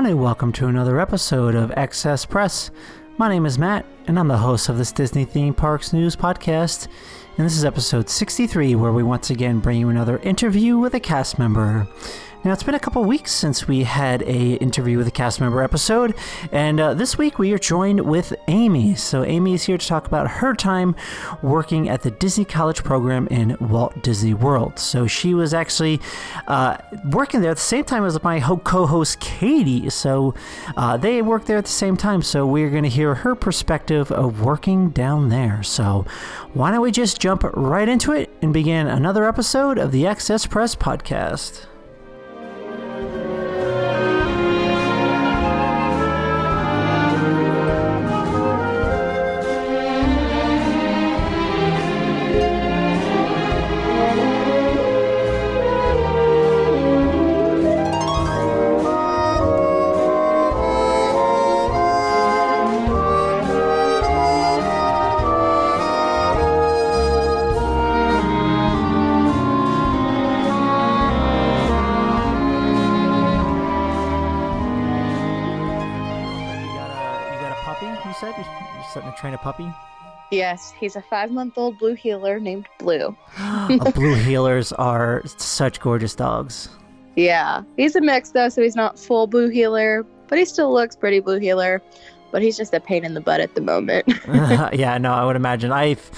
Everyone, and welcome to another episode of Excess Press. My name is Matt, and I'm the host of this Disney Theme Parks News podcast. And this is episode 63, where we once again bring you another interview with a cast member. Now, it's been a couple weeks since we had a interview with a cast member episode, and uh, this week we are joined with Amy. So, Amy is here to talk about her time working at the Disney College program in Walt Disney World. So, she was actually uh, working there at the same time as my co host Katie. So, uh, they worked there at the same time. So, we're going to hear her perspective of working down there. So, why don't we just jump right into it and begin another episode of the Excess Press podcast? Yes, he's a five month old blue heeler named Blue. Oh, blue heelers are such gorgeous dogs. Yeah, he's a mix though, so he's not full blue heeler, but he still looks pretty blue heeler. But he's just a pain in the butt at the moment. yeah, no, I would imagine. I've,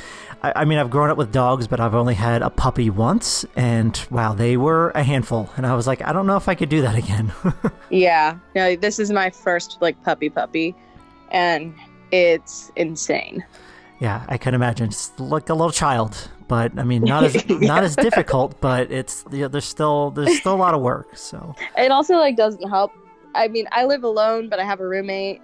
I, I mean, I've grown up with dogs, but I've only had a puppy once, and wow, they were a handful. And I was like, I don't know if I could do that again. yeah, no, this is my first like puppy puppy, and it's insane. Yeah, I can imagine. It's like a little child, but I mean, not as not as difficult, but it's yeah, there's still there's still a lot of work. So It also like doesn't help. I mean, I live alone, but I have a roommate.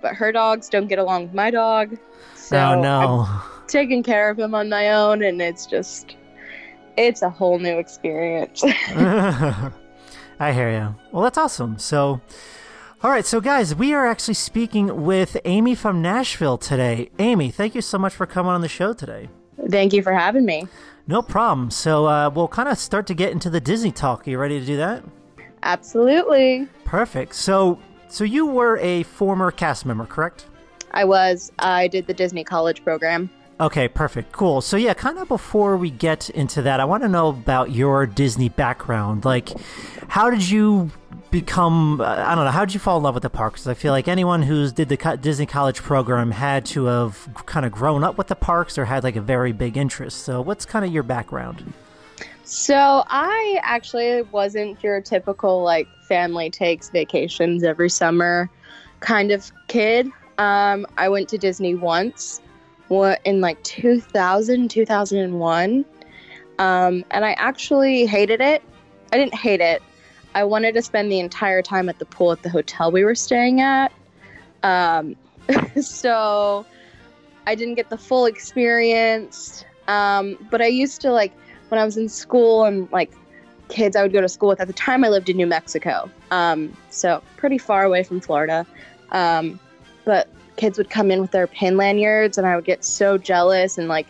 But her dogs don't get along with my dog. So oh no. I'm taking care of him on my own, and it's just, it's a whole new experience. I hear you. Well, that's awesome. So, all right, so guys, we are actually speaking with Amy from Nashville today. Amy, thank you so much for coming on the show today. Thank you for having me. No problem. So, uh, we'll kind of start to get into the Disney talk. Are you ready to do that? Absolutely. Perfect. So, so you were a former cast member, correct? I was. I did the Disney College program. Okay, perfect. Cool. So, yeah, kind of before we get into that, I want to know about your Disney background. Like, how did you become, I don't know, how did you fall in love with the parks? I feel like anyone who's did the Disney College program had to have kind of grown up with the parks or had like a very big interest. So, what's kind of your background? So I actually wasn't your typical like family takes vacations every summer kind of kid. Um, I went to Disney once, what in like 2000, 2001. Um, and I actually hated it. I didn't hate it. I wanted to spend the entire time at the pool at the hotel we were staying at. Um, so I didn't get the full experience. Um, but I used to like when I was in school and like kids I would go to school with. At the time, I lived in New Mexico, um, so pretty far away from Florida. Um, but kids would come in with their pin lanyards, and I would get so jealous and like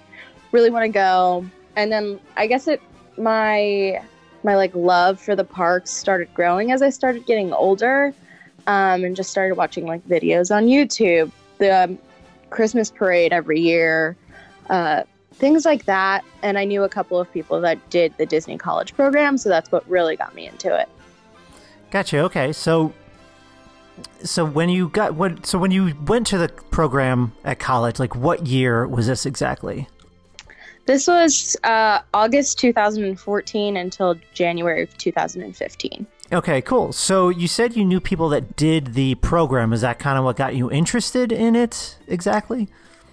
really want to go. And then I guess it my my like love for the parks started growing as I started getting older, um, and just started watching like videos on YouTube, the um, Christmas parade every year. Uh, things like that. And I knew a couple of people that did the Disney College program, so that's what really got me into it. Gotcha. Okay, so so when you got what? So when you went to the program at college, like what year was this exactly? This was uh, August 2014 until January of 2015. Okay, cool. So you said you knew people that did the program. Is that kind of what got you interested in it exactly?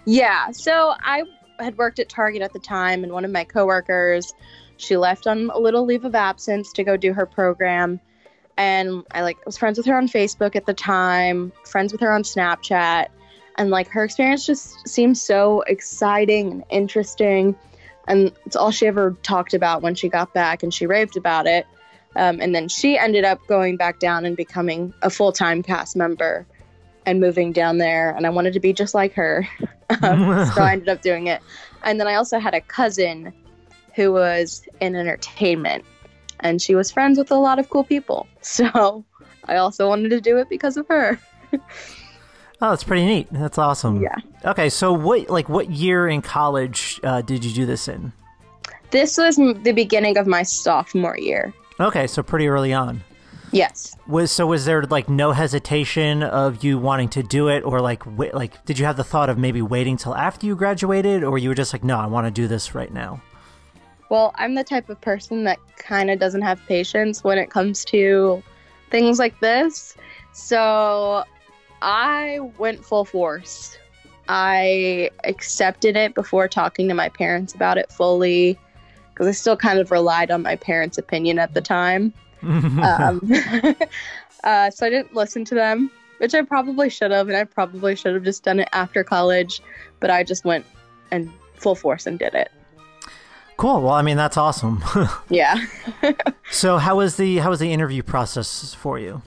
Yeah. So I had worked at Target at the time, and one of my coworkers, she left on a little leave of absence to go do her program. And I like was friends with her on Facebook at the time, friends with her on Snapchat, and like her experience just seemed so exciting and interesting. And it's all she ever talked about when she got back, and she raved about it. Um, and then she ended up going back down and becoming a full time cast member and moving down there. And I wanted to be just like her. um, so I ended up doing it. And then I also had a cousin who was in entertainment and she was friends with a lot of cool people. So I also wanted to do it because of her. Oh, that's pretty neat. That's awesome. Yeah. Okay, so what like what year in college uh, did you do this in? This was the beginning of my sophomore year. Okay, so pretty early on. Yes. Was so was there like no hesitation of you wanting to do it, or like wait, like did you have the thought of maybe waiting till after you graduated, or you were just like, no, I want to do this right now? Well, I'm the type of person that kind of doesn't have patience when it comes to things like this. So I went full force. I accepted it before talking to my parents about it fully because I still kind of relied on my parents' opinion at the time. Um, uh, so I didn't listen to them, which I probably should have, and I probably should have just done it after college, but I just went and full force and did it. Cool. Well, I mean that's awesome. Yeah. so how was the how was the interview process for you?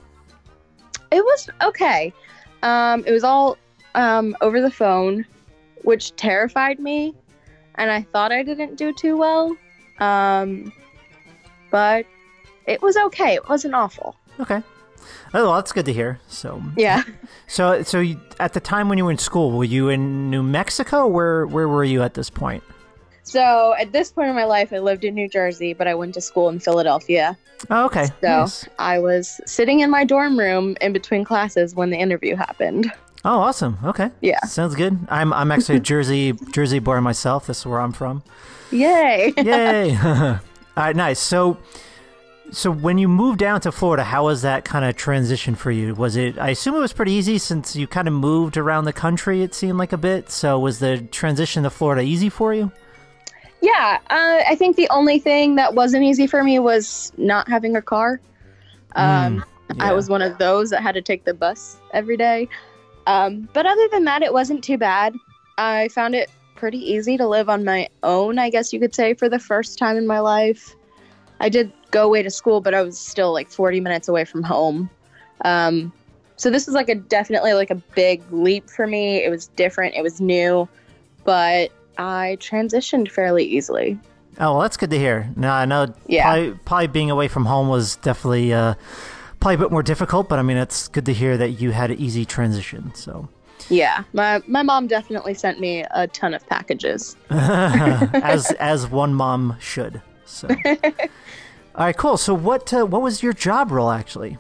It was okay. Um, it was all um, over the phone, which terrified me, and I thought I didn't do too well. Um, but it was okay. It wasn't awful. Okay. Oh, well, that's good to hear. So, Yeah. so, so you, at the time when you were in school, were you in New Mexico? Where, where were you at this point? So at this point in my life, I lived in New Jersey, but I went to school in Philadelphia. Oh, okay. So Nice. I was sitting in my dorm room in between classes when the interview happened. Oh, awesome. Okay. Yeah. Sounds good. I'm, I'm actually a Jersey, Jersey boy myself. This is where I'm from. Yay. Yay! All right, nice. So, so when you moved down to Florida, how was that kind of transition for you? Was it? I assume it was pretty easy since you kind of moved around the country. It seemed like a bit. So, was the transition to Florida easy for you? Yeah, uh, I think the only thing that wasn't easy for me was not having a car. Um, I yeah. was one of those that had to take the bus every day. Um, but other than that, it wasn't too bad. I found it pretty easy to live on my own, I guess you could say, for the first time in my life. I did go away to school, but I was still like 40 minutes away from home. Um, so this was like a definitely like a big leap for me. It was different, it was new, but I transitioned fairly easily. Oh, well, that's good to hear. No, I know. Yeah. Probably, probably being away from home was definitely uh, probably a bit more difficult, but I mean, it's good to hear that you had an easy transition. So, Yeah, my my mom definitely sent me a ton of packages. as as one mom should. So, all right, cool. So, what uh, what was your job role actually?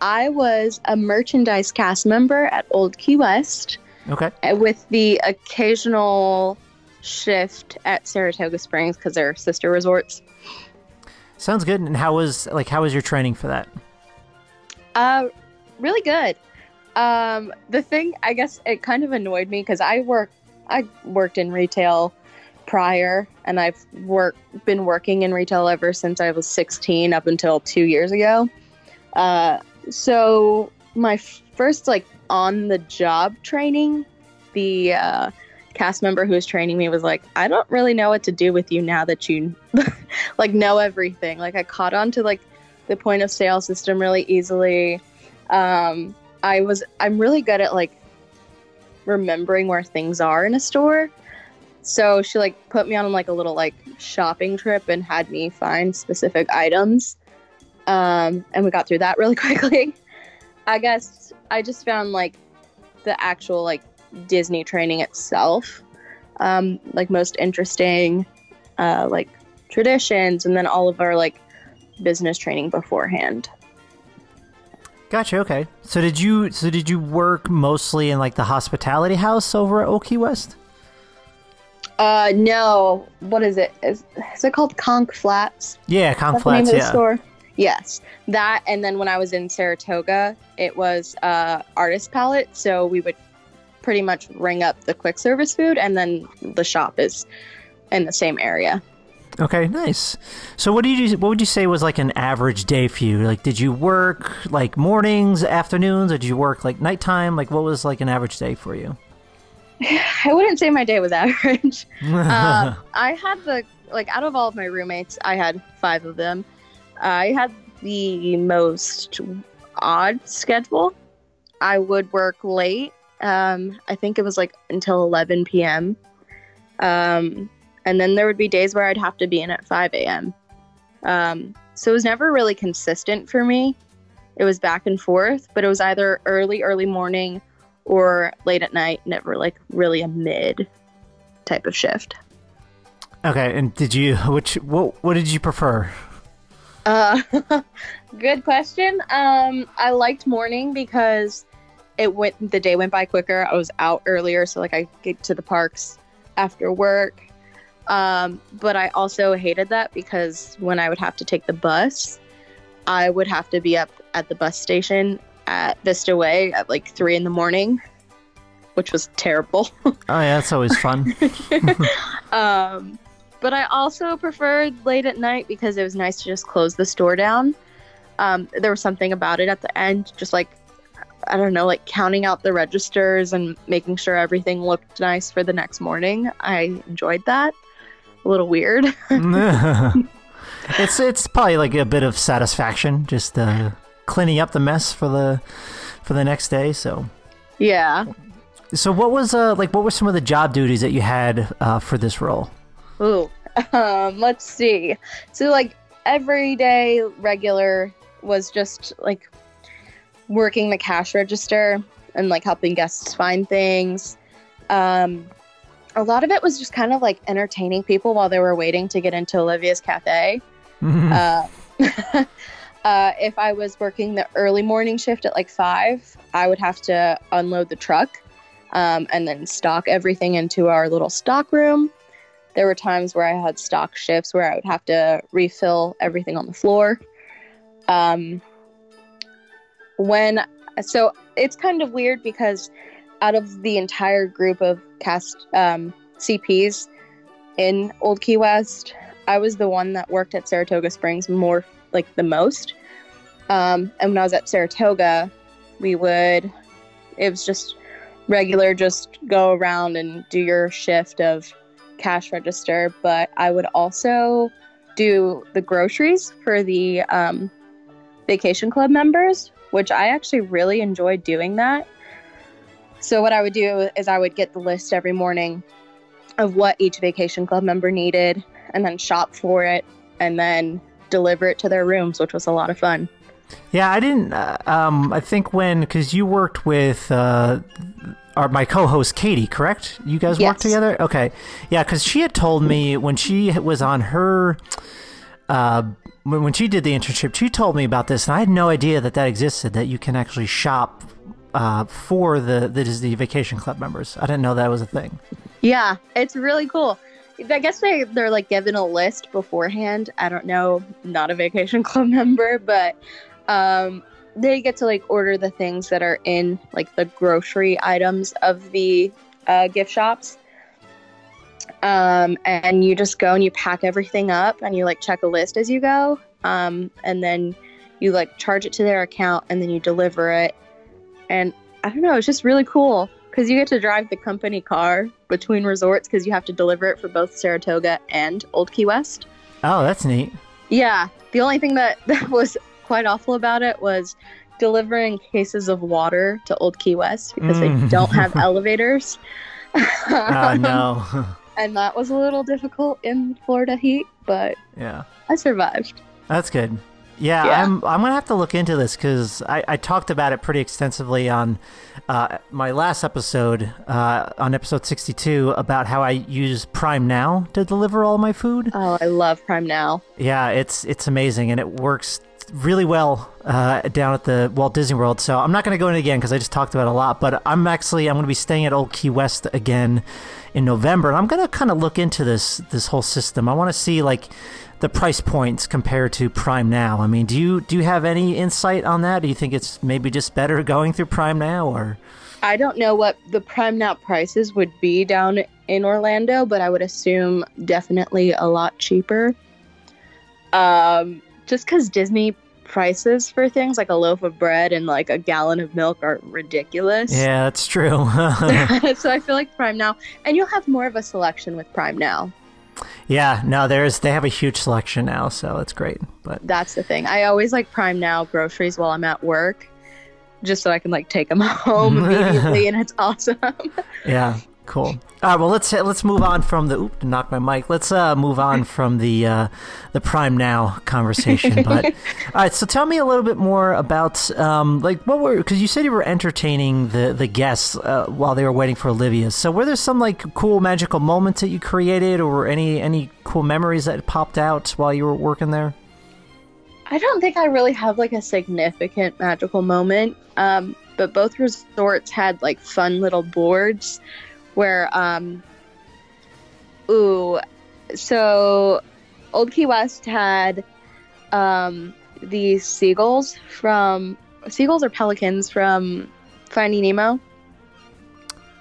I was a merchandise cast member at Old Key West Okay. with the occasional shift at Saratoga Springs because they're sister resorts. Sounds good. And how was like how was your training for that? Uh, really good. Um, the thing I guess it kind of annoyed me because I work I worked in retail prior, and I've work been working in retail ever since I was 16 up until two years ago. Uh, so my f- first like on the job training, the uh, cast member who was training me was like, "I don't really know what to do with you now that you like know everything." Like I caught on to like the point of sale system really easily. Um, I was I'm really good at like remembering where things are in a store. So she like put me on like a little like shopping trip and had me find specific items. Um, and we got through that really quickly. I guess I just found like the actual like Disney training itself um, like most interesting, uh, like traditions, and then all of our like business training beforehand. Gotcha. Okay. So did you so did you work mostly in like the hospitality house over at Old West? Uh, no. What is it? Is, is it called Conch Flats? Yeah, Conch That's the name Flats. of the Yeah. store. Yes, that. And then when I was in Saratoga, it was uh, Artist Palette. So we would pretty much ring up the quick service food, and then the shop is in the same area. Okay, nice. So what do you what would you say was like an average day for you? Like did you work like mornings, afternoons, or did you work like nighttime? Like what was like an average day for you? I wouldn't say my day was average. uh, I had the like out of all of my roommates, I had five of them. I had the most odd schedule. I would work late. Um, I think it was like until 11 p.m. Um, and then there would be days where I'd have to be in at 5 a.m. Um, so it was never really consistent for me. It was back and forth, but it was either early, early morning or late at night, never like really a mid type of shift. okay, and did you which what what did you prefer? Uh, good question. Um, I liked morning because it went the day went by quicker. I was out earlier, so like I get to the parks after work. Um, but I also hated that because when I would have to take the bus, I would have to be up at the bus station at Vista Way at like three in the morning, which was terrible. Oh yeah, that's always fun. um, but I also preferred late at night because it was nice to just close the store down. Um, there was something about it at the end, just like I don't know, like counting out the registers and making sure everything looked nice for the next morning. I enjoyed that. A little weird. it's it's probably like a bit of satisfaction just uh, cleaning up the mess for the for the next day. So yeah. so what was uh like what were some of the job duties that you had uh, for this role? Ooh. Um, let's see. So like everyday regular was just like working the cash register and like helping guests find things. Um, a lot of it was just kind of like entertaining people while they were waiting to get into Olivia's cafe. Uh, uh, if I was working the early morning shift at like five, I would have to unload the truck um, and then stock everything into our little stock room. There were times where I had stock shifts where I would have to refill everything on the floor. Um, when so it's kind of weird because out of the entire group of cast um, CPs in Old Key West, I was the one that worked at Saratoga Springs more like the most. Um, and when I was at Saratoga, we would it was just regular, just go around and do your shift of cash register. But I would also do the groceries for the um, vacation club members, which I actually really enjoyed doing that. So what I would do is I would get the list every morning of what each vacation club member needed and then shop for it and then deliver it to their rooms, which was a lot of fun. Yeah, I didn't. Uh, um, I think when because you worked with uh, our my co-host Katie, correct? You guys worked Yes. together. Okay, yeah, because she had told me when she was on her. Uh, when, she did the internship, she told me about this, and I had no idea that that existed. That you can actually shop uh, for the the Disney Vacation Club members. I didn't know that was a thing. Yeah, it's really cool. I guess they they're like given a list beforehand. I don't know, not a vacation club member, but um, they get to like order the things that are in like the grocery items of the uh, gift shops. Um, and you just go and you pack everything up and you like check a list as you go. Um, and then you like charge it to their account and then you deliver it. And I don't know, it's just really cool because you get to drive the company car between resorts because you have to deliver it for both Saratoga and Old Key West. Oh, that's neat. Yeah, the only thing that, that was quite awful about it was delivering cases of water to Old Key West because Mm. they don't have elevators. Oh no. and that was a little difficult in Florida heat, but yeah. I survived. That's good. Yeah, Yeah. I'm. I'm gonna have to look into this because I, I talked about it pretty extensively on uh, my last episode, uh, on episode 62, about how I use Prime Now to deliver all my food. Oh, I love Prime Now. Yeah, it's it's amazing and it works really well uh, down at the Walt Disney World. So I'm not going to go in again because I just talked about a lot. But I'm actually I'm going to be staying at Old Key West again in November, and I'm going to kind of look into this this whole system. I want to see like the price points compared to Prime Now. I mean, do you do you have any insight on that? Do you think it's maybe just better going through Prime Now or? I don't know what the Prime Now prices would be down in Orlando, but I would assume definitely a lot cheaper. Um, just because Disney prices for things like a loaf of bread and like a gallon of milk are ridiculous. Yeah, that's true. so I feel like Prime Now, and you'll have more of a selection with Prime Now. Yeah, no, there's they have a huge selection now, so it's great. But that's the thing. I always like Prime Now groceries while I'm at work, just so I can like take them home immediately, and it's awesome. yeah, Cool. All right. Well, let's let's move on from the oop, to knock my mic. Let's uh, move on from the uh, the Prime Now conversation. But all right. So tell me a little bit more about um, like what were because you said you were entertaining the the guests uh, while they were waiting for Olivia. So were there some like cool magical moments that you created, or any any cool memories that popped out while you were working there? I don't think I really have like a significant magical moment. Um, but both resorts had like fun little boards where um ooh so old key west had um these seagulls from seagulls or pelicans from finding nemo?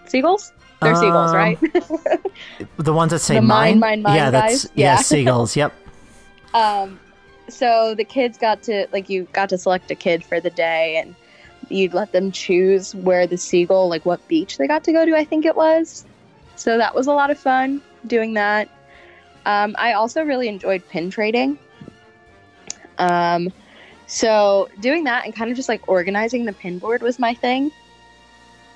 Seagulls? They're um, seagulls right? the ones that say the mine mine? mine, yeah guys? that's yeah, yeah. seagulls yep. Um so the kids got to like you got to select a kid for the day and you'd let them choose where the seagull, like what beach they got to go to, I think it was. So that was a lot of fun doing that. Um, I also really enjoyed pin trading. Um, so doing that and kind of just like organizing the pin board was my thing.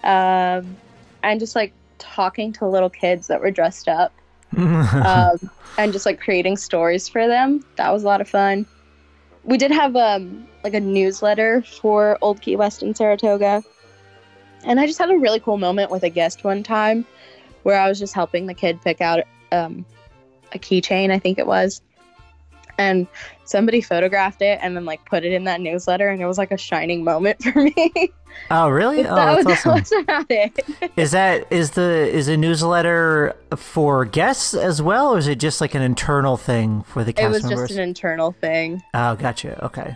Um, and just like talking to little kids that were dressed up um, and just like creating stories for them. That was a lot of fun. We did have um, like a newsletter for Old Key West in Saratoga. And I just had a really cool moment with a guest one time where I was just helping the kid pick out um, a keychain, I think it was. And somebody photographed it and then like put it in that newsletter, and it was like a shining moment for me. Oh, really? that, oh, that's awesome. That was about it. is that is the is a newsletter for guests as well, or is it just like an internal thing for the cast It was members? just an internal thing. Oh, gotcha. Okay.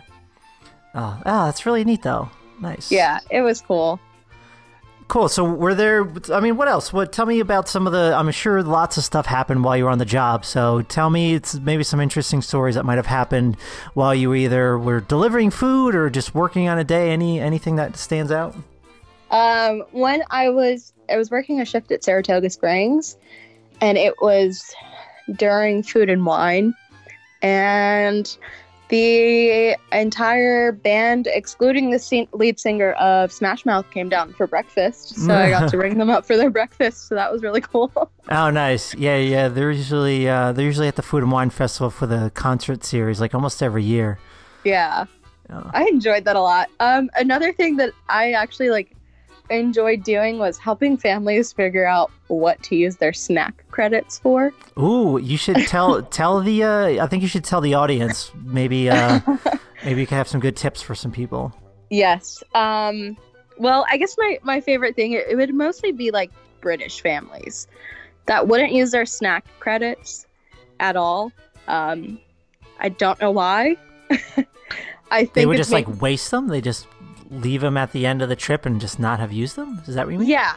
Oh, oh, that's really neat though. Nice. Yeah, it was cool. Cool. So were there? I mean, what else? What? Tell me about some of the. I'm sure lots of stuff happened while you were on the job. So tell me, it's maybe some interesting stories that might have happened while you either were delivering food or just working on a day. Any anything that stands out? Um, when I was I was working a shift at Saratoga Springs, and it was during food and wine, and the entire band, excluding the lead singer of Smash Mouth, came down for breakfast. So I got to ring them up for their breakfast. So that was really cool. oh, nice. Yeah, yeah. They're usually uh, they're usually at the Food and Wine Festival for the concert series, like almost every year. Yeah, oh. I enjoyed that a lot. Um, another thing that I actually like enjoyed doing was helping families figure out what to use their snack credits for. Ooh, you should tell tell the uh, I think you should tell the audience maybe uh, maybe you can have some good tips for some people. Yes. Um well, I guess my my favorite thing it, it would mostly be like British families that wouldn't use their snack credits at all. Um I don't know why. I think they would just like waste them. They just leave them at the end of the trip and just not have used them? Is that what you mean? Yeah.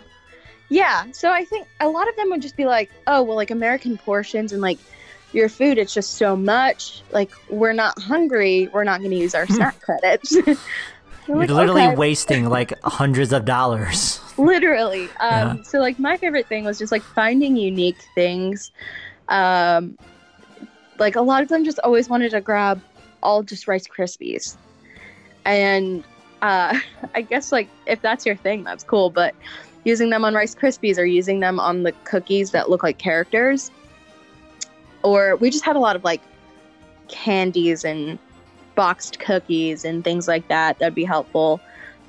Yeah. So I think a lot of them would just be like, oh, well, like American portions and like your food, it's just so much. Like, we're not hungry. We're not going to use our snack credits. You're like, literally okay. wasting like hundreds of dollars. literally. Um, yeah. So, like, my favorite thing was just like finding unique things. Um, like, a lot of them just always wanted to grab all just Rice Krispies. And uh, I guess like if that's your thing, that's cool. But using them on Rice Krispies or using them on the cookies that look like characters, or we just had a lot of like candies and boxed cookies and things like that. That'd be helpful.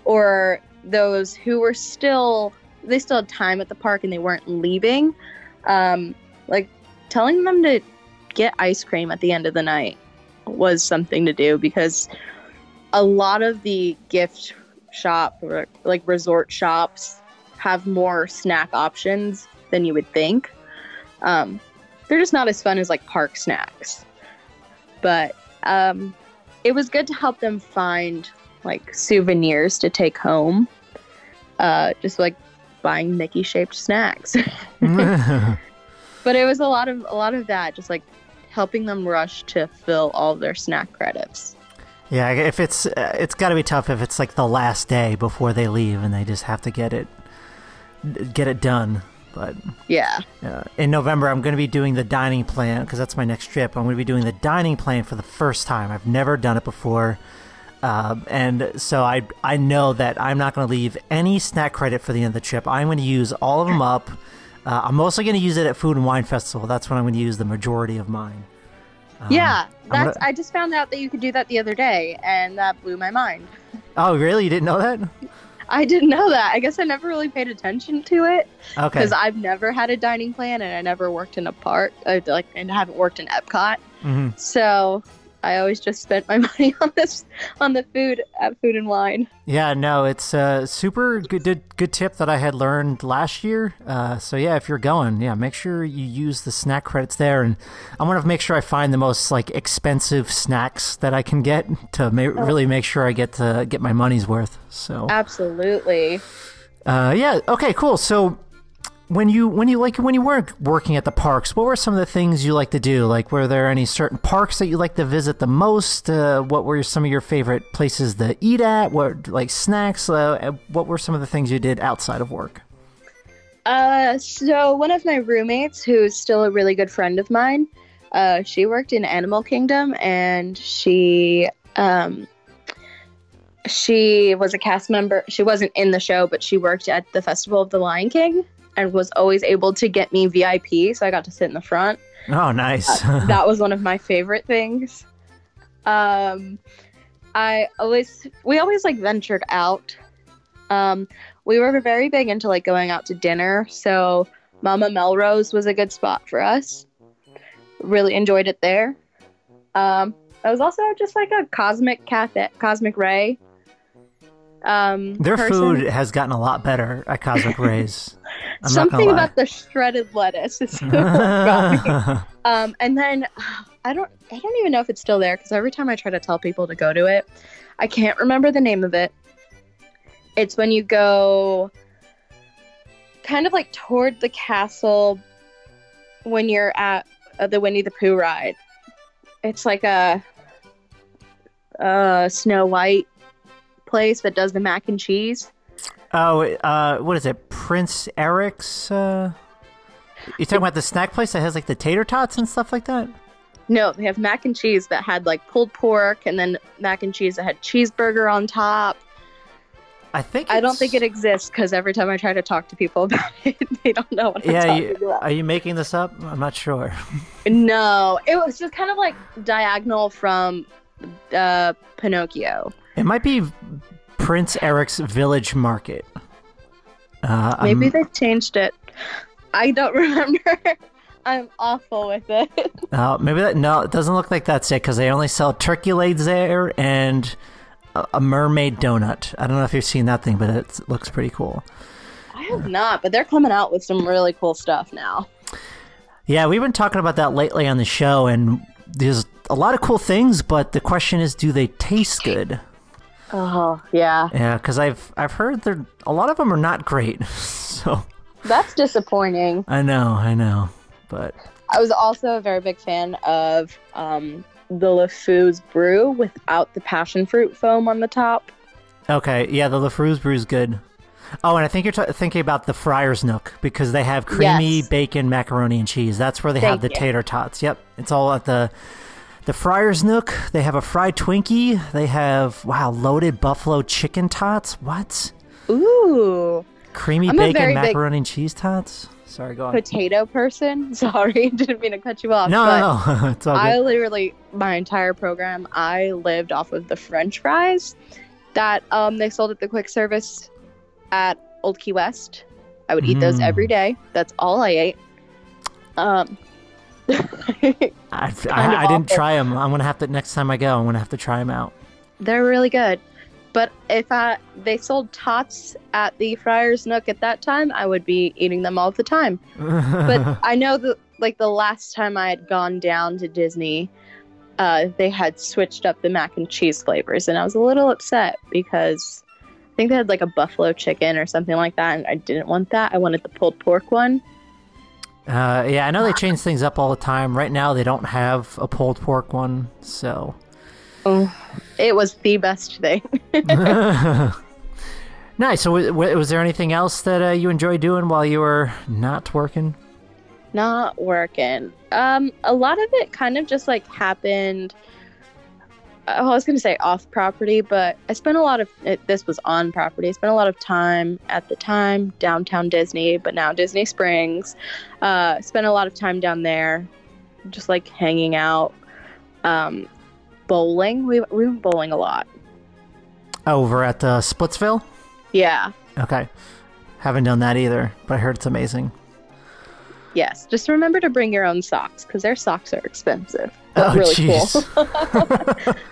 Or those who were still they still had time at the park and they weren't leaving, um, like telling them to get ice cream at the end of the night was something to do because a lot of the gift shop or like resort shops have more snack options than you would think. Um, they're just not as fun as like park snacks. But um, it was good to help them find like souvenirs to take home. Uh, just like buying Mickey shaped snacks. but it was a lot of a lot of that, just like helping them rush to fill all their snack credits. Yeah, if it's uh, it's got to be tough if it's like the last day before they leave and they just have to get it get it done. But Yeah. uh, in November, I'm going to be doing the dining plan because that's my next trip. I'm going to be doing the dining plan for the first time. I've never done it before. Um, and so I I know that I'm not going to leave any snack credit for the end of the trip. I'm going to use all of them up. Uh, I'm mostly going to use it at Food and Wine Festival. That's when I'm going to use the majority of mine. Um, yeah, that's. gonna- I just found out that you could do that the other day, and that blew my mind. Oh, really? You didn't know that? I didn't know that. I guess I never really paid attention to it Okay. because I've never had a dining plan, and I never worked in a park, uh, like, and haven't worked in Epcot. hmm So I always just spent my money on this, on the food at Food and Wine. Yeah, no, it's a super good, good tip that I had learned last year. Uh, so yeah, if you're going, yeah, make sure you use the snack credits there, and I'm gonna make sure I find the most like expensive snacks that I can get to ma- really make sure I get to get my money's worth. So Absolutely. uh, yeah, okay, cool. So when you when you like when you weren't working at the parks, what were some of the things you like to do? Like, were there any certain parks that you like to visit the most? Uh, what were some of your favorite places to eat at? What like snacks? Uh, what were some of the things you did outside of work? Uh, so one of my roommates, who's still a really good friend of mine, uh, she worked in Animal Kingdom, and she um, she was a cast member. She wasn't in the show, but she worked at the Festival of the Lion King, and was always able to get me VIP, so I got to sit in the front. Oh, nice. that was one of my favorite things. Um, I always we always like ventured out. Um, we were very big into like going out to dinner, so Mama Melrose was a good spot for us. Really enjoyed it there. Um, I was also just like a cosmic cafe, cosmic ray. Um, Their person. food has gotten a lot better at Cosmic Rays. Something about the shredded lettuce is Um, and then I don't I don't even know if it's still there because every time I try to tell people to go to it, I can't remember the name of it. It's when you go kind of like toward the castle when you're at uh, the Winnie the Pooh ride. It's like a, a Snow White place that does the mac and cheese. Oh, uh, what is it? Prince Eric's. Uh... You talking about the snack place that has like the tater tots and stuff like that? No, they have mac and cheese that had like pulled pork and then mac and cheese that had cheeseburger on top. I think. I don't think it exists because every time I try to talk to people about it, they don't know what I'm Yeah, talking you, about. are you making this up? I'm not sure. No, it was just kind of like diagonal from uh, Pinocchio. It might be Prince Eric's Village Market. Uh, Maybe I'm- they changed it. I don't remember. I'm awful with it. uh, maybe that. No, it doesn't look like that's it because they only sell turkey legs there and a, a mermaid donut. I don't know if you've seen that thing, but it looks pretty cool. I have not, but they're coming out with some really cool stuff now. Yeah, we've been talking about that lately on the show, and there's a lot of cool things, but the question is, do they taste good? Oh, yeah. Yeah, because I've I've heard there a lot of them are not great. so That's disappointing. I know, I know, but I was also a very big fan of um, the LeFou's brew without the passion fruit foam on the top. okay, yeah, the LeFou's brew is good. Oh, and I think you're t- thinking about the Friar's Nook because they have creamy Yes. bacon macaroni and cheese. That's where they have the you. tater tots. Yep, it's all at the the Friar's Nook. They have a fried Twinkie. They have wow loaded buffalo chicken tots. What? Ooh, Creamy I'm bacon macaroni and cheese tots. Sorry, go on. potato person. Sorry, didn't mean to cut you off. No, no, no. it's all good. I literally my entire program I lived off of the French fries that um, they sold at the quick service at Old Key West. I would eat those Mm. every day. That's all I ate. Um, I, I, I didn't try them. I'm gonna have to next time I go. I'm gonna have to try them out. they're really good. But if I they sold tots at the Friars Nook at that time, I would be eating them all the time. But I know that like the last time I had gone down to Disney, uh, they had switched up the mac and cheese flavors, and I was a little upset because I think they had like a buffalo chicken or something like that, and I didn't want that. I wanted the pulled pork one. Uh, yeah, I know they change things up all the time. Right now, they don't have a pulled pork one, so. Oh, it was the best thing. nice. So, was, was there anything else that uh, you enjoyed doing while you were not working? Not working. Um, a lot of it kind of just like happened. I was going to say off property, but I spent a lot of it, this was on property. I spent a lot of time at the time downtown Disney, but now Disney Springs. Uh, spent a lot of time down there, just like hanging out. Um, bowling. We we went bowling a lot. Over at uh, Splitsville? Yeah. Okay. Haven't done that either, but I heard it's amazing. Yes. Just remember to bring your own socks because their socks are expensive. Oh, really jeez. cool.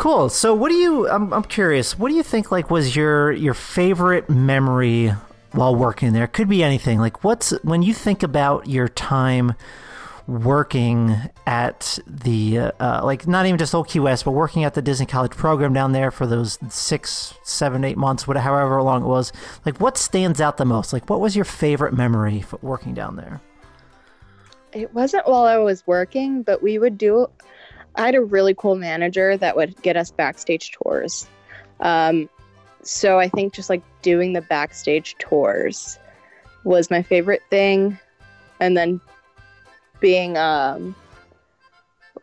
Cool. So, what do you? I'm, I'm curious. What do you think? Like, was your your favorite memory while working there? Could be anything. Like, what's when you think about your time working at the uh, uh, like not even just Old Key West, but working at the Disney College program down there for those six, seven, eight months, whatever, however long it was. Like, what stands out the most? Like, what was your favorite memory for working down there? It wasn't while I was working, but we would do. I had a really cool manager that would get us backstage tours. Um, so I think just like doing the backstage tours was my favorite thing, and then being um,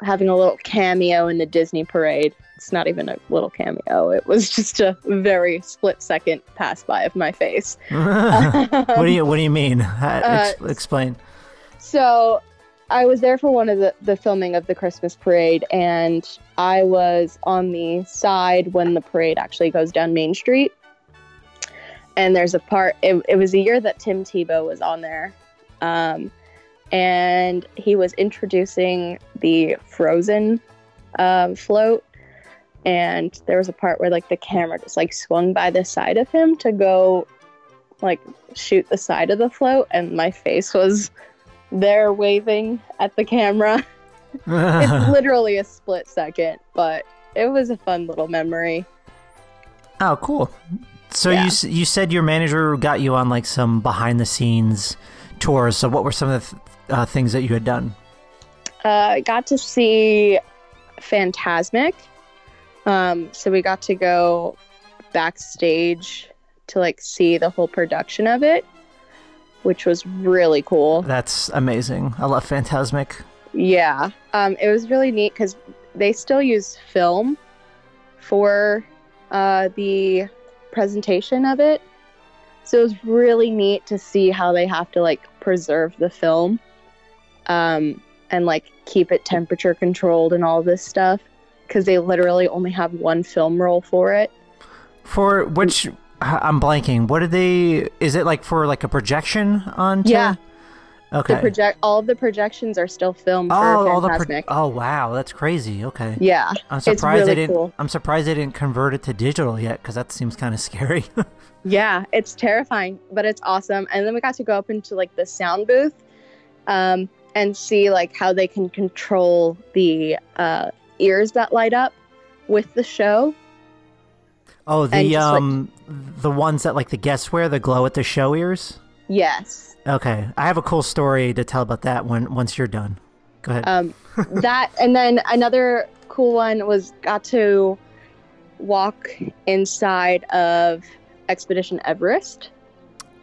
having a little cameo in the Disney parade. It's not even a little cameo. It was just a very split second pass by of my face. what do you What do you mean? Uh, ex- explain. So I was there for one of the, the filming of the Christmas parade, and I was on the side when the parade actually goes down Main Street. And there's a part, it, it was a year that Tim Tebow was on there. Um, and he was introducing the Frozen um, float. And there was a part where like the camera just like swung by the side of him to go like shoot the side of the float, and my face was there waving at the camera. it's literally a split second, but it was a fun little memory. Oh, cool. So Yeah. you you said your manager got you on like some behind the scenes tours. So what were some of the th- uh, things that you had done? Uh, I got to see Phantasmic. Um, so we got to go backstage to like see the whole production of it, which was really cool. That's amazing. I love Phantasmic. Yeah, um, it was really neat because they still use film for uh, the presentation of it. So it was really neat to see how they have to like preserve the film um, and like keep it temperature controlled and all this stuff because they literally only have one film roll for it. For which I'm blanking. What did they? Is it like for like a projection on? Yeah. Okay. The project, all of the projections are still filmed oh, for all the pro- oh wow, that's crazy. Okay. yeah, I'm surprised really they didn't. cool. I'm surprised they didn't convert it to digital yet because that seems kind of scary. Yeah, it's terrifying, but it's awesome. And then we got to go up into like the sound booth um, and see like how they can control the uh, ears that light up with the show. Oh, the just, like- um, the ones that like the guests wear, the glow at the show ears. Yes. Okay, I have a cool story to tell about that when once you're done. Go ahead. Um, that and then another cool one was got to walk inside of Expedition Everest.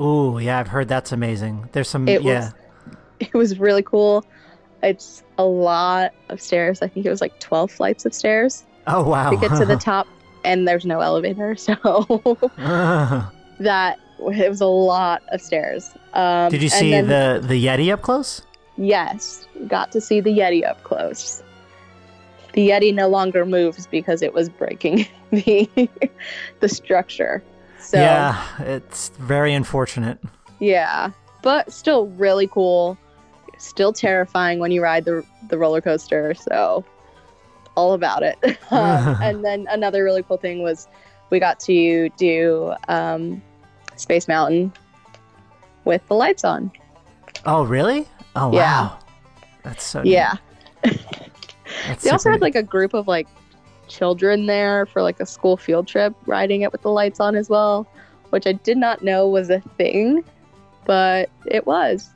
Ooh, yeah, I've heard that's amazing. There's some, It yeah. was it was really cool. It's a lot of stairs. I think it was like 12 flights of stairs. oh wow. to get to the top and there's no elevator so that it was a lot of stairs um, Did you see then- the the Yeti up close? yes got to see the yeti up close the yeti no longer moves because it was breaking the the structure so yeah, it's very unfortunate. yeah but still really cool still terrifying when you ride the the roller coaster so all about it. um, and then another really cool thing was we got to do um, Space Mountain with the lights on. Oh, really? Oh, Yeah. wow. That's so neat. Yeah. They also had like a group of like children there for like a school field trip riding it with the lights on as well, which I did not know was a thing, but it was.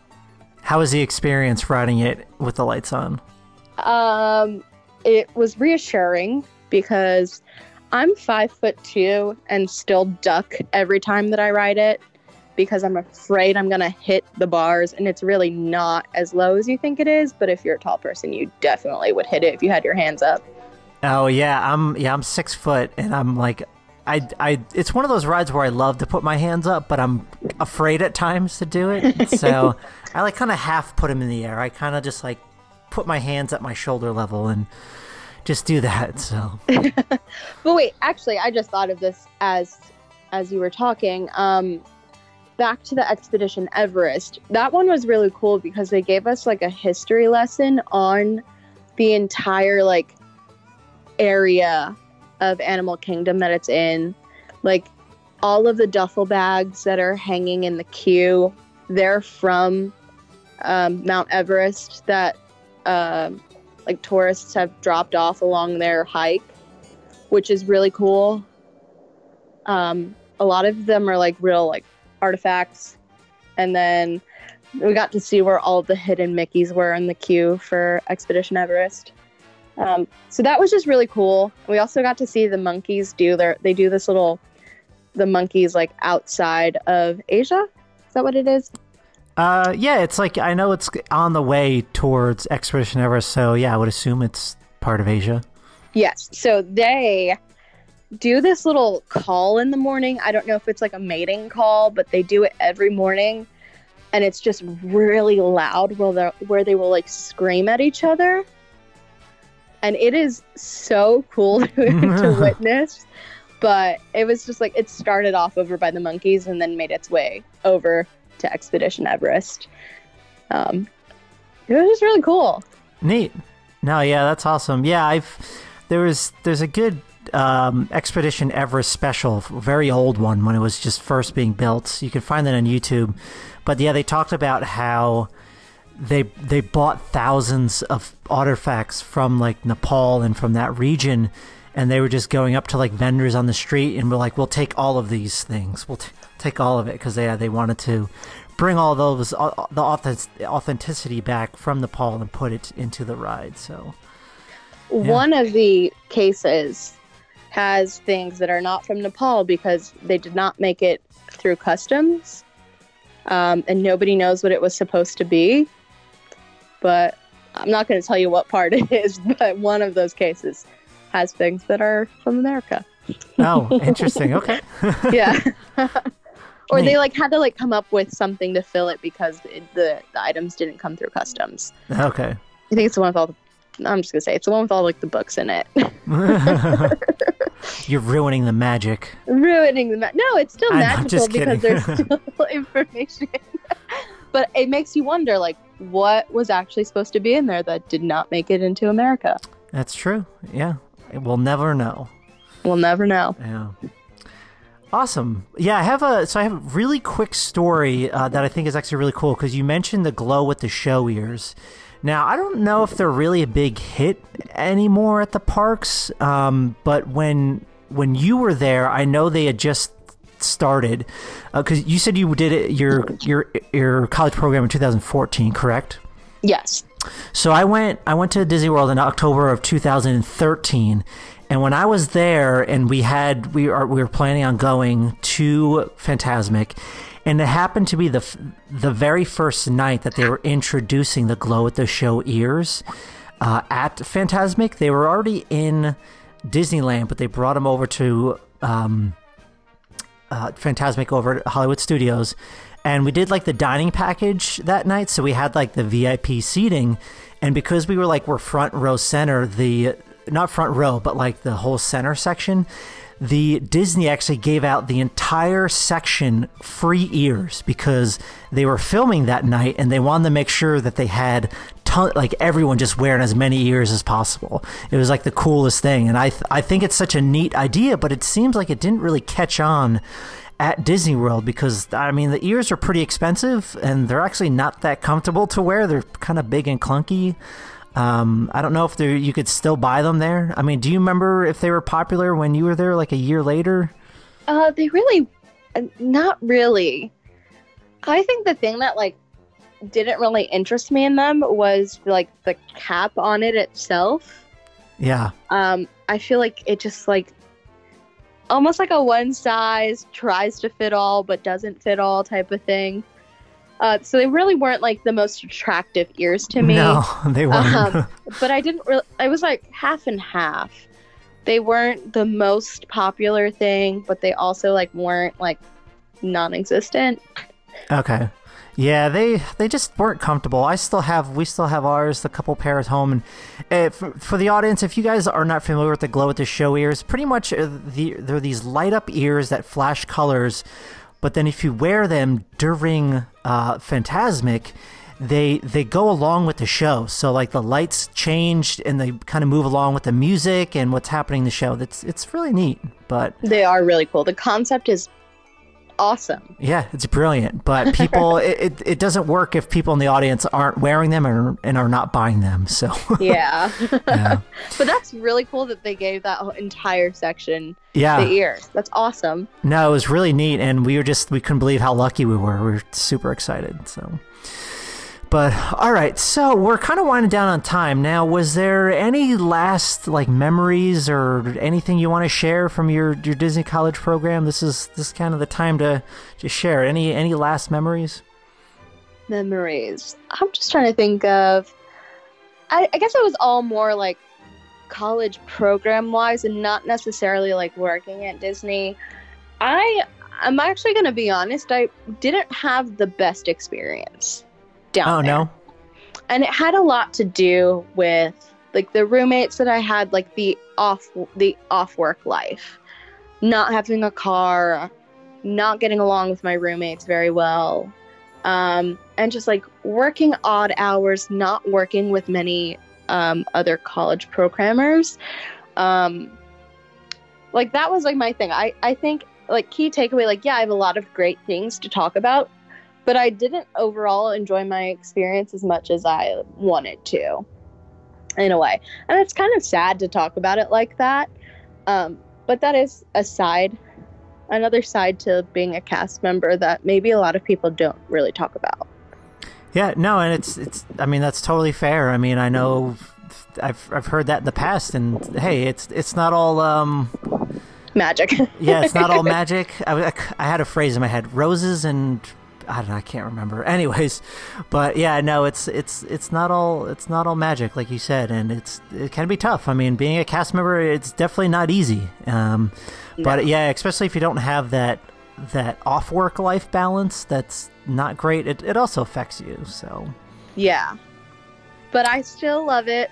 How was the experience riding it with the lights on? Um, it was reassuring because I'm five foot two and still duck every time that I ride it because I'm afraid I'm gonna hit the bars and it's really not as low as you think it is. But if you're a tall person, you definitely would hit it if you had your hands up. Oh yeah, I'm yeah I'm six foot and I'm like, I I it's one of those rides where I love to put my hands up, but I'm afraid at times to do it. So I like kind of half put them in the air. I kind of just like put my hands at my shoulder level and just do that. So But wait, actually, I just thought of this as as you were talking. Um, back to the expedition Everest. That one was really cool because they gave us like a history lesson on the entire like area of Animal Kingdom that it's in. Like all of the duffel bags that are hanging in the queue, they're from um, Mount Everest that um like tourists have dropped off along their hike, which is really cool. Um, a lot of them are like real like artifacts, and then we got to see where all the hidden Mickeys were in the queue for Expedition Everest. Um, so that was just really cool. We also got to see the monkeys do their they do this little the monkeys like outside of Asia. Is that what it is? Uh, yeah, it's like I know it's on the way towards Expedition Everest. So yeah, I would assume it's part of Asia. Yes. So they do this little call in the morning. I don't know if it's like a mating call, but they do it every morning. And it's just really loud where they where they will like scream at each other. And it is so cool to, to witness. But it was just like it started off over by the monkeys and then made its way over to Expedition Everest. Um, it was just really cool. Neat. No, yeah, that's awesome. Yeah, I've there was there's a good um, Expedition Everest special, very old one when it was just first being built. You can find that on YouTube. But yeah, they talked about how they they bought thousands of artifacts from like Nepal and from that region, and they were just going up to like vendors on the street and were like, "We'll take all of these things. We'll t- take all of it," because they they wanted to bring all those uh, the authentic- authenticity back from Nepal and put it into the ride. So One of the cases has things that are not from Nepal because they did not make it through customs, um, and nobody knows what it was supposed to be. But I'm not going to tell you what part it is. But one of those cases has things that are from America. oh, interesting. Okay. Yeah. or they like had to like come up with something to fill it because it, the the items didn't come through customs. okay. I think it's the one with all the. I'm just gonna say it's the one with all like the books in it. You're ruining the magic. ruining the ma- no it's still I'm magical because there's still information but it makes you wonder like what was actually supposed to be in there that did not make it into america That's true. Yeah. We'll never know. we'll never know Yeah. Awesome. Yeah, I have a so I have a really quick story uh, that I think is actually really cool because you mentioned the glow with the show ears. Now I don't know if they're really a big hit anymore at the parks, um, but when when you were there, I know they had just started because you said you did it your your your college program in 2014, correct? yes So I went I went to Disney World in October of 2013 and when I was there and we had we are we were planning on going to Fantasmic and it happened to be the the very first night that they were introducing the glow at the show ears uh, at Fantasmic they were already in Disneyland but they brought them over to um, uh, Fantasmic over at Hollywood Studios, and we did like the dining package that night. So we had like the VIP seating, and because we were like we're front row center, the not front row, but like the whole center section. The Disney actually gave out the entire section free ears because they were filming that night and they wanted to make sure that they had ton, like everyone just wearing as many ears as possible. It was like the coolest thing, and I th- I think it's such a neat idea, but it seems like it didn't really catch on at Disney World because I mean the ears are pretty expensive and they're actually not that comfortable to wear. They're kind of big and clunky. Um, I don't know if you could still buy them there. I mean, do you remember if they were popular when you were there, like a year later? Uh, they really, uh, not really. I think the thing that like didn't really interest me in them was like the cap on it itself. Yeah. Um, I feel like it just like almost like a one size tries to fit all but doesn't fit all type of thing. Uh, so they really weren't like the most attractive ears to me. No, they weren't. Um, but I didn't really. I was like half and half. They weren't the most popular thing, but they also like weren't like non-existent. Okay. Yeah, they they just weren't comfortable. I still have we still have ours, the couple pairs home. And uh, for, for, the audience, if you guys are not familiar with the glow with the show ears, pretty much uh, the, they're these light up ears that flash colors. But then if you wear them during uh, Fantasmic, they they go along with the show. So like the lights changed and they kind of move along with the music and what's happening in the show. That's it's really neat. But they are really cool. The concept is awesome. Yeah, it's brilliant. But people, it, it, it, doesn't work if people in the audience aren't wearing them and, and are not buying them. So yeah, yeah. but that's really cool that they gave that entire section yeah the ears. That's awesome. No, it was really neat, and we were just we couldn't believe how lucky we were. We were super excited. So. But all right, so we're kind of winding down on time now. Was there any last like memories or anything you want to share from your, your Disney College program? This is this is kind of the time to to share. Any any last memories? Memories. I'm just trying to think of. I, I guess it was all more like college program wise, and not necessarily like working at Disney. I I'm actually going to be honest. I didn't have the best experience down oh, there. no. And it had a lot to do with like the roommates that I had, like the off the off work life, not having a car, not getting along with my roommates very well, um, and just like working odd hours, not working with many um, other college programmers. Um, like that was like my thing. I I think like key takeaway, like yeah, I have a lot of great things to talk about, but I didn't overall enjoy my experience as much as I wanted to, in a way. And it's kind of sad to talk about it like that. Um, but that is a side, another side to being a cast member that maybe a lot of people don't really talk about. Yeah, no, and it's it's. I mean, that's totally fair. I mean, I know I've I've heard that in the past, and hey, it's it's not all um, magic. yeah, it's not all magic. I, I had a phrase in my head: roses and I don't know, I can't remember. Anyways, but yeah, no, it's it's it's not all it's not all magic like you said, and it's it can be tough. I mean, being a cast member, it's definitely not easy. Um, no. But yeah, especially if you don't have that that off work life balance, that's not great. It it also affects you. So yeah, but I still love it.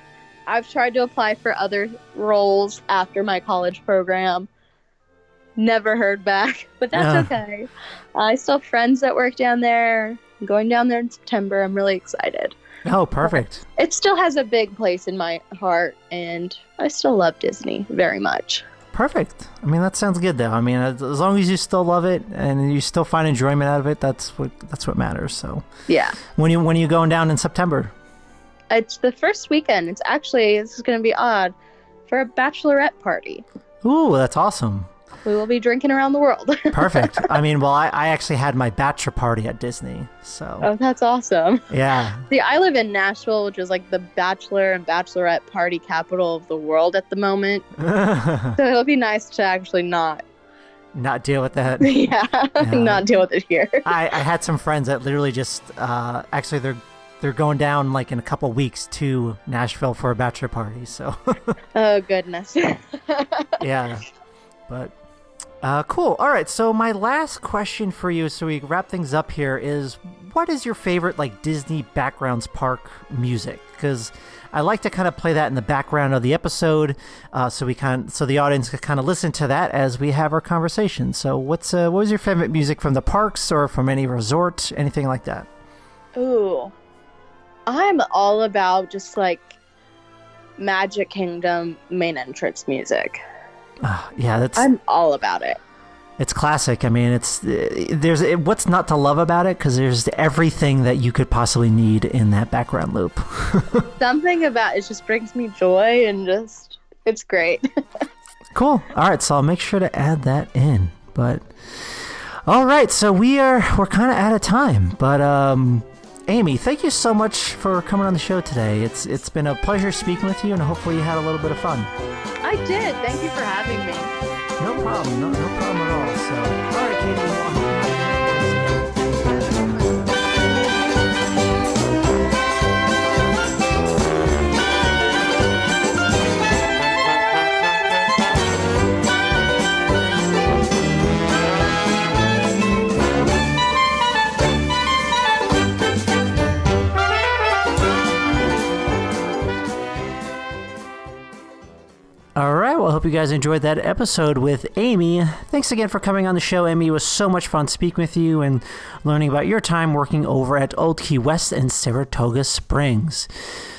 I've tried to apply for other roles after my college program Never heard back, but that's okay. I still have friends that work down there. I'm going down there in September. I'm really excited. Oh, perfect. It still has a big place in my heart, and I still love Disney very much. Perfect. I mean, that sounds good, though. I mean, as long as you still love it and you still find enjoyment out of it, that's what that's what matters. So, yeah. When you when are you going down in September? It's the first weekend. It's actually this is going to be odd for a bachelorette party. Ooh, that's awesome we will be drinking around the world. Perfect. I mean, well, I, I actually had my bachelor party at Disney, so. Oh, that's awesome. Yeah. See, I live in Nashville, which is like the bachelor and bachelorette party capital of the world at the moment. so it'll be nice to actually not. Not deal with that. yeah, yeah. not deal with it here. I, I had some friends that literally just, uh, actually, they're they're going down like in a couple weeks to Nashville for a bachelor party. So. oh goodness. yeah, but uh, cool. All right. So my last question for you, so we wrap things up here, is what is your favorite like Disney backgrounds park music? Because I like to kind of play that in the background of the episode, uh, so we kind so the audience can kind of listen to that as we have our conversation. So, what's uh, what was your favorite music from the parks or from any resort, anything like that? Ooh, I'm all about just like Magic Kingdom main entrance music. Uh, yeah, that's I'm all about it. It's classic. I mean, it's there's what's not to love about it because there's everything that you could possibly need in that background loop. Something about it just brings me joy and just it's great. cool. All right, so I'll make sure to add that in. But all right, so we are we're kind of out of time, but um Amy, thank you so much for coming on the show today. It's it's been a pleasure speaking with you, and hopefully you had a little bit of fun. I did. Thank you for having me. No problem. No, no problem at all. Hope you guys enjoyed that episode with Amy. Thanks again for coming on the show, Amy. It was so much fun speaking with you and learning about your time working over at Old Key West and Saratoga Springs.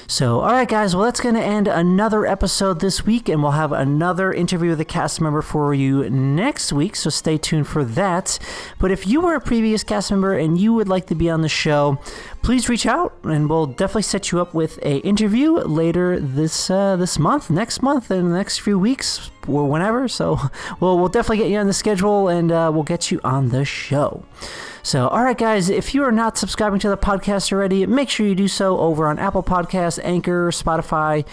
So, all right, guys, well, that's going to end another episode this week, and we'll have another interview with a cast member for you next week. So, stay tuned for that. But if you were a previous cast member and you would like to be on the show, please reach out, and we'll definitely set you up with a interview later this uh, this month, next month, in the next few weeks, or whenever. So, we'll we'll definitely get you on the schedule, and uh, we'll get you on the show. So, all right, guys, if you are not subscribing to the podcast already, make sure you do so over on Apple Podcasts, Anchor, Spotify,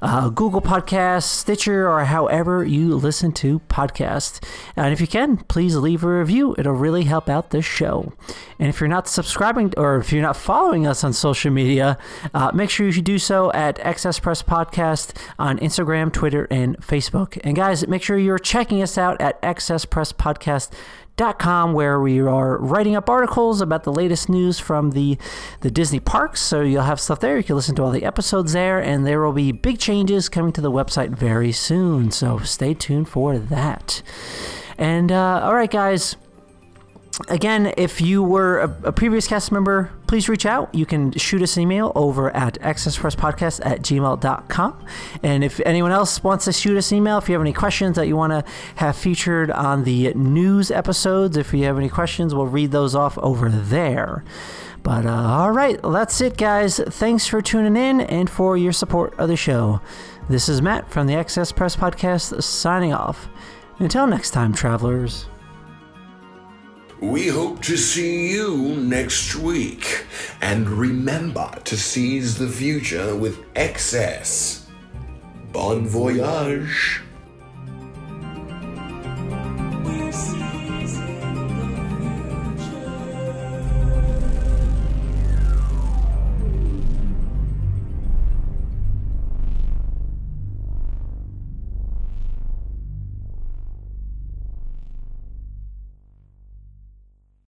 uh, Google Podcasts, Stitcher, or however you listen to podcasts. And if you can, please leave a review. It'll really help out this show. And if you're not subscribing or if you're not following us on social media, uh, make sure you do so at XS Press Podcast on Instagram, Twitter, and Facebook. And guys, make sure you're checking us out at XS Press Podcast com, where we are writing up articles about the latest news from the the Disney parks. So you'll have stuff there. You can listen to all the episodes there, and there will be big changes coming to the website very soon. So stay tuned for that. And uh, all right, guys again, if you were a, a, previous cast member, please reach out. You can shoot us an email over at accesspresspodcast at gmail.com. And if anyone else wants to shoot us an email, if you have any questions that you want to have featured on the news episodes, if you have any questions, we'll read those off over there. But uh, all right, well, that's it, guys. Thanks for tuning in and for your support of the show. This is Matt from the XS Press Podcast signing off. Until next time, travelers. We hope to see you next week. And remember to seize the future with excess. Bon voyage.